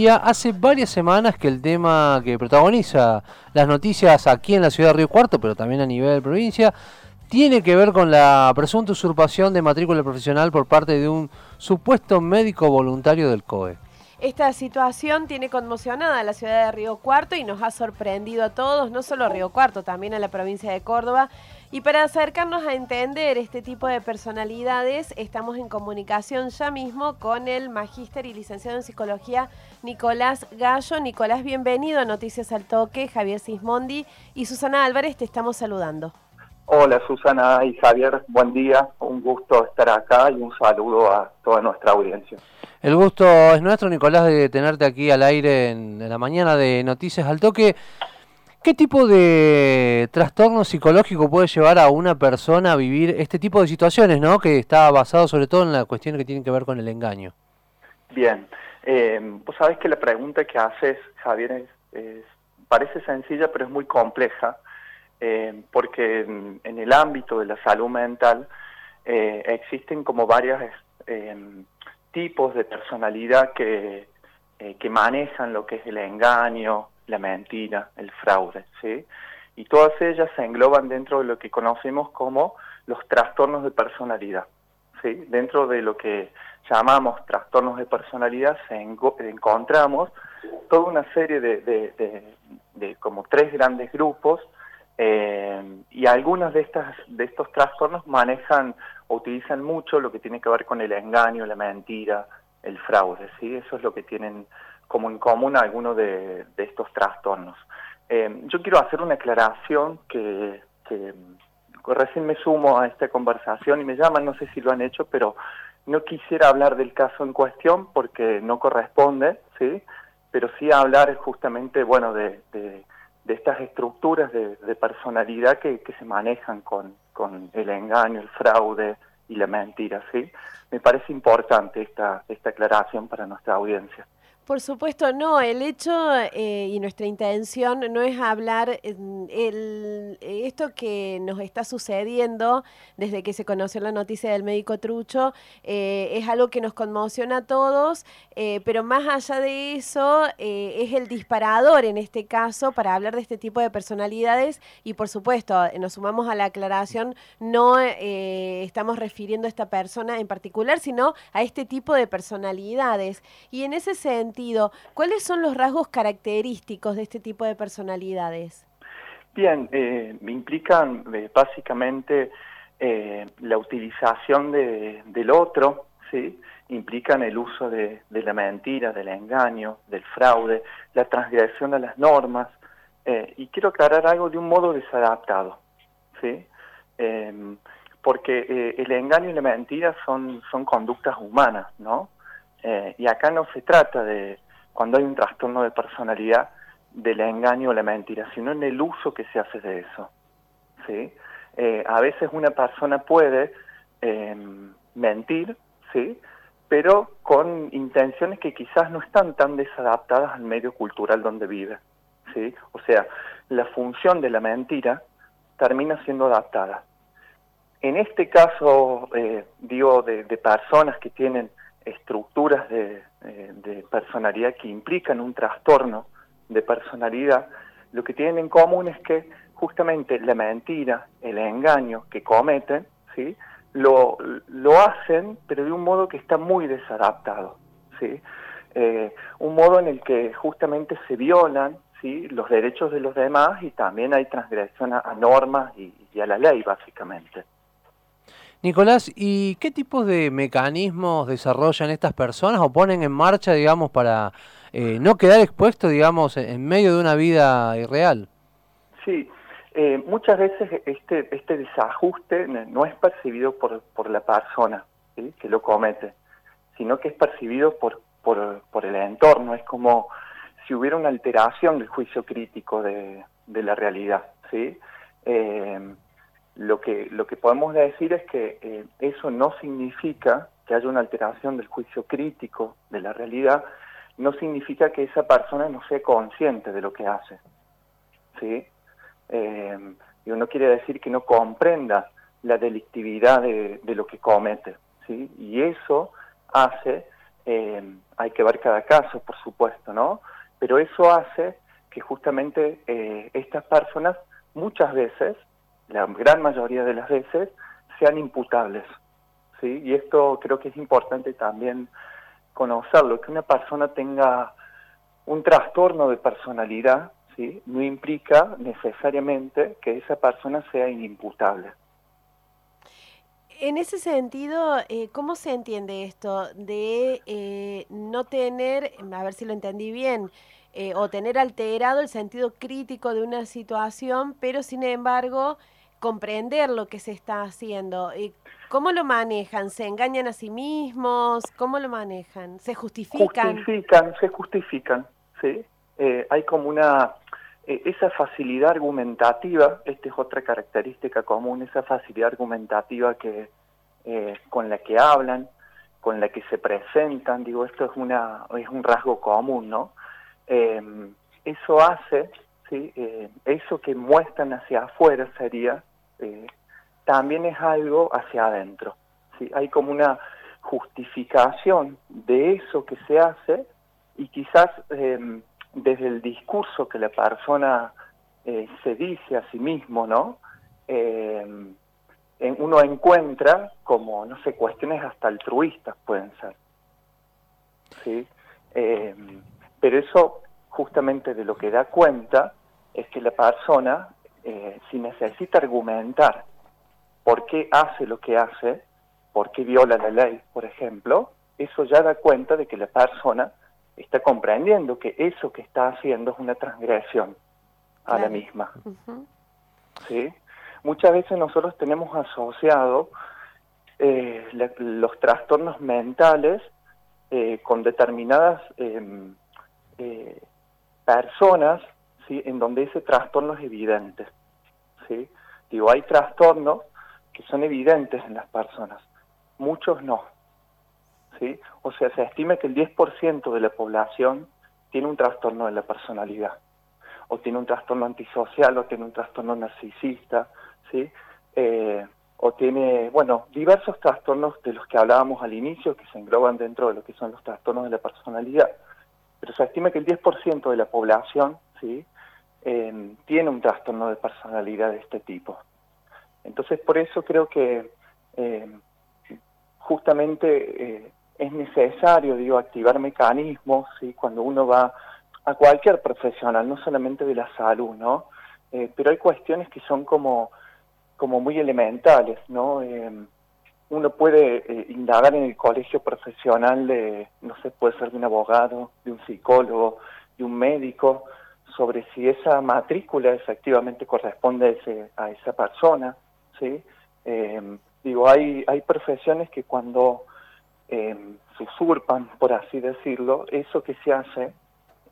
Hace varias semanas que el tema que protagoniza las noticias aquí en la ciudad de Río Cuarto, pero también a nivel provincia, tiene que ver con la presunta usurpación de matrícula profesional por parte de un supuesto médico voluntario del COE. Esta situación tiene conmocionada a la ciudad de Río Cuarto y nos ha sorprendido a todos, no solo a Río Cuarto, también a la provincia de Córdoba. Y para acercarnos a entender este tipo de personalidades, estamos en comunicación ya mismo con el magíster y licenciado en psicología Nicolás Gallo. Nicolás, bienvenido a Noticias al Toque. Javier Sismondi y Susana Álvarez te estamos saludando. Hola Susana y Javier, buen día, un gusto estar acá y un saludo a toda nuestra audiencia. El gusto es nuestro, Nicolás, de tenerte aquí al aire en, la mañana de Noticias al Toque. ¿Qué tipo de trastorno psicológico puede llevar a una persona a vivir este tipo de situaciones, ¿no? que está basado sobre todo en la cuestión que tiene que ver con el engaño? Bien, eh, vos sabés que la pregunta que haces, Javier, es, parece sencilla, pero es muy compleja, eh, porque en, el ámbito de la salud mental eh, existen como varios eh, tipos de personalidad que, que manejan lo que es el engaño, la mentira, el fraude, ¿sí? Y todas ellas se engloban dentro de lo que conocemos como los trastornos de personalidad, ¿sí? Dentro de lo que llamamos trastornos de personalidad se encontramos toda una serie de, de, como tres grandes grupos eh, y algunos de, estas, de estos trastornos manejan o utilizan mucho lo que tiene que ver con el engaño, la mentira, el fraude, ¿sí? Eso es lo que tienen como en común algunos de, estos trastornos. Eh, yo quiero hacer una aclaración que, recién me sumo a esta conversación y me llaman, no sé si lo han hecho, pero no quisiera hablar del caso en cuestión porque no corresponde, ¿sí? Pero sí hablar justamente, bueno, de, estas estructuras de, personalidad que, se manejan con, con el engaño, el fraude y la mentira, ¿sí? Me parece importante esta, esta aclaración para nuestra audiencia. Por supuesto, no. El hecho eh, y nuestra intención no es hablar el, esto que nos está sucediendo desde que se conoció la noticia del médico Trucho. Eh, es algo que nos conmociona a todos, eh, pero más allá de eso es el disparador en este caso para hablar de este tipo de personalidades y por supuesto nos sumamos a la aclaración. No estamos refiriendo a esta persona en particular, sino a este tipo de personalidades. Y en ese sentido ¿cuáles son los rasgos característicos de este tipo de personalidades? Bien, eh, implican eh, básicamente eh, la utilización del otro, ¿sí? implican el uso de, la mentira, del engaño, del fraude, la transgresión de las normas, eh, y quiero aclarar algo de un modo desadaptado, ¿sí? porque el engaño y la mentira son conductas humanas, ¿no? Eh, y acá no se trata de, cuando hay un trastorno de personalidad, del engaño o la mentira, sino en el uso que se hace de eso. ¿sí? Eh, a veces una persona puede em, mentir, ¿sí? pero con intenciones que quizás no están tan desadaptadas al medio cultural donde vive. ¿sí? O sea, la función de la mentira termina siendo adaptada. En este caso, eh, digo, de, personas que tienen estructuras eh, de, personalidad que implican un trastorno de personalidad, lo que tienen en común es que justamente la mentira, el engaño que cometen, ¿sí? lo, lo hacen, pero de un modo que está muy desadaptado. ¿sí? Eh, un modo en el que justamente se violan ¿sí? los derechos de los demás y también hay transgresión a, normas y a la ley, básicamente. Nicolás, ¿y qué tipos de mecanismos desarrollan estas personas o ponen en marcha, digamos, para eh, no quedar expuesto, digamos, en medio de una vida irreal? Sí, eh, muchas veces este, este desajuste no es percibido por, la persona que lo comete, sino que es percibido por, por, por, el entorno, es como si hubiera una alteración del juicio crítico de, de la realidad, ¿sí? Eh, lo que, lo que podemos decir es que eh, eso no significa que haya una alteración del juicio crítico de la realidad, no significa que esa persona no sea consciente de lo que hace. ¿sí? Eh, y uno quiere decir que no comprenda la delictividad de, lo que comete. ¿sí? Y eso hace eh, hay que ver cada caso, por supuesto, ¿no? Pero eso hace que justamente eh, estas personas muchas veces, la gran mayoría de las veces, sean imputables, ¿sí? Y esto creo que es importante también conocerlo, que una persona tenga un trastorno de personalidad, ¿sí? No implica necesariamente que esa persona sea inimputable. En ese sentido, eh, ¿cómo se entiende esto de eh, no tener, a ver si lo entendí bien, eh, o tener alterado el sentido crítico de una situación, pero sin embargo comprender lo que se está haciendo? ¿Cómo lo manejan? ¿Se engañan a sí mismos? ¿Cómo lo manejan? ¿Se justifican? Justifican, se justifican, sí. hay como una esa facilidad argumentativa, esta es otra característica común, esa facilidad argumentativa que eh, con la que hablan, con la que se presentan, digo, esto es una es un rasgo común, ¿no? Eh, eso hace, sí, eh, eso que muestran hacia afuera sería, también es algo hacia adentro, sí, hay como una justificación de eso que se hace y quizás desde el discurso que la persona eh, se dice a sí mismo, ¿no? Eh, uno encuentra como, no sé, cuestiones hasta altruistas pueden ser. ¿sí? Eh, pero eso justamente de lo que da cuenta es que la persona, si necesita argumentar por qué hace lo que hace, por qué viola la ley, por ejemplo, eso ya da cuenta de que la persona está comprendiendo que eso que está haciendo es una transgresión a la misma. ¿Sí? Muchas veces nosotros tenemos asociado eh, los trastornos mentales eh, con determinadas em, eh, personas ¿sí? en donde ese trastorno es evidente. ¿Sí? Digo, hay trastornos que son evidentes en las personas, muchos no. O sea, se estima que el 10% de la población tiene un trastorno de la personalidad, o tiene un trastorno antisocial, o tiene un trastorno narcisista, ¿sí? Eh, o tiene, bueno, diversos trastornos de los que hablábamos al inicio, que se engloban dentro de lo que son los trastornos de la personalidad. Pero se estima que el 10% de la población, ¿sí? Eh, tiene un trastorno de personalidad de este tipo. Entonces, por eso creo que eh, justamente es necesario, digo, activar mecanismos, ¿sí? cuando uno va a cualquier profesional, no solamente de la salud, ¿no? Eh, pero hay cuestiones que son como, como muy elementales, ¿no? Eh, uno puede eh, indagar en el colegio profesional de, no sé, puede ser de un abogado, de un psicólogo, de un médico, sobre si esa matrícula efectivamente corresponde a, ese, a esa persona, ¿sí? digo, hay, hay profesiones que cuando eh, usurpan, por así decirlo, eso que se hace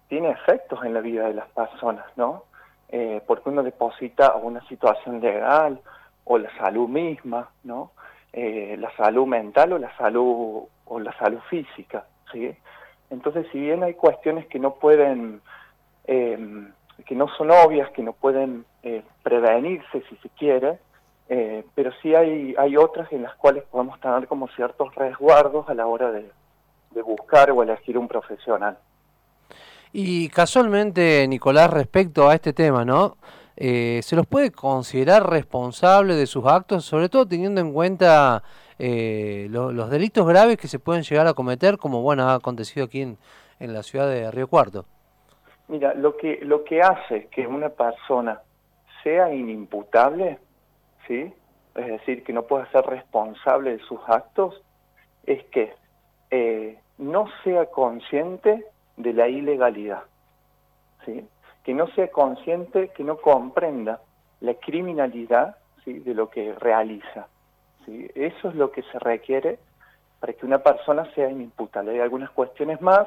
tiene efectos en la vida de las personas, ¿no? Eh, porque uno deposita una situación legal o la salud misma, ¿no? Eh, la salud mental o la salud o la salud física, ¿sí? Entonces, si bien hay cuestiones que no pueden, eh, que no son obvias, que no pueden prevenirse si se quiere, eh, pero sí hay, hay otras en las cuales podemos tener como ciertos resguardos a la hora de, buscar o elegir un profesional. Y casualmente, Nicolás, respecto a este tema, ¿no? Eh, ¿Se los puede considerar responsables de sus actos, sobre todo teniendo en cuenta eh, los delitos graves que se pueden llegar a cometer, como bueno ha acontecido aquí en, en la ciudad de Río Cuarto? Mira, lo que, lo que hace que una persona sea inimputable ¿sí? es decir, que no pueda ser responsable de sus actos, es que eh, no sea consciente de la ilegalidad, ¿sí? que no sea consciente, que no comprenda la criminalidad ¿sí? de lo que realiza. ¿sí? Eso es lo que se requiere para que una persona sea inimputable. Hay algunas cuestiones más,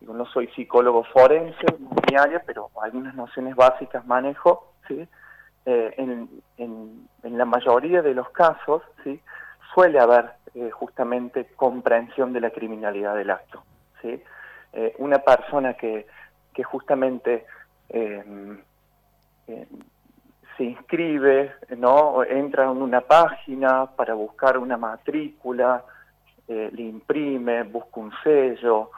no soy psicólogo forense, mi área, pero algunas nociones básicas manejo. Eh, en, la mayoría de los casos suele haber eh, justamente comprensión de la criminalidad del acto. Eh, una persona que, que justamente se inscribe, ¿no? entra en una página para buscar una matrícula, le imprime, busca un sello,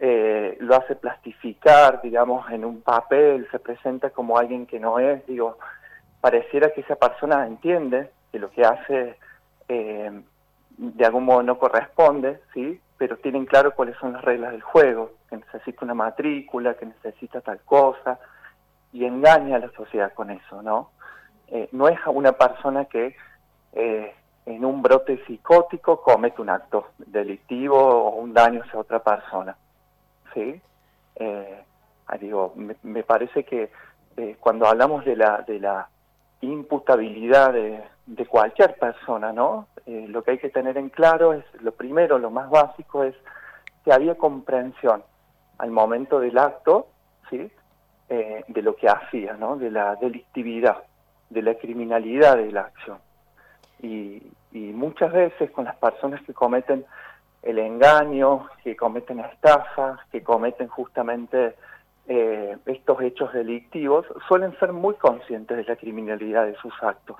eh, lo hace plastificar, digamos, en un papel, se presenta como alguien que no es, digo, pareciera que esa persona entiende que lo que hace eh, de algún modo no corresponde, ¿sí? pero tienen claro cuáles son las reglas del juego, que necesita una matrícula, que necesita tal cosa, y engaña a la sociedad con eso, ¿no? Eh, no es una persona que eh, en un brote psicótico comete un acto delictivo o un daño hacia otra persona, ¿sí? Eh, ah, digo, me, parece que cuando hablamos de la, de la imputabilidad de, cualquier persona, ¿no? Eh, lo que hay que tener en claro es, lo primero, lo más básico es que había comprensión al momento del acto, ¿sí? Eh, de lo que hacía, ¿no? De la delictividad, de la criminalidad de la acción. Y muchas veces con las personas que cometen el engaño, que cometen estafas, que cometen justamente eh, estos hechos delictivos, suelen ser muy conscientes de la criminalidad de sus actos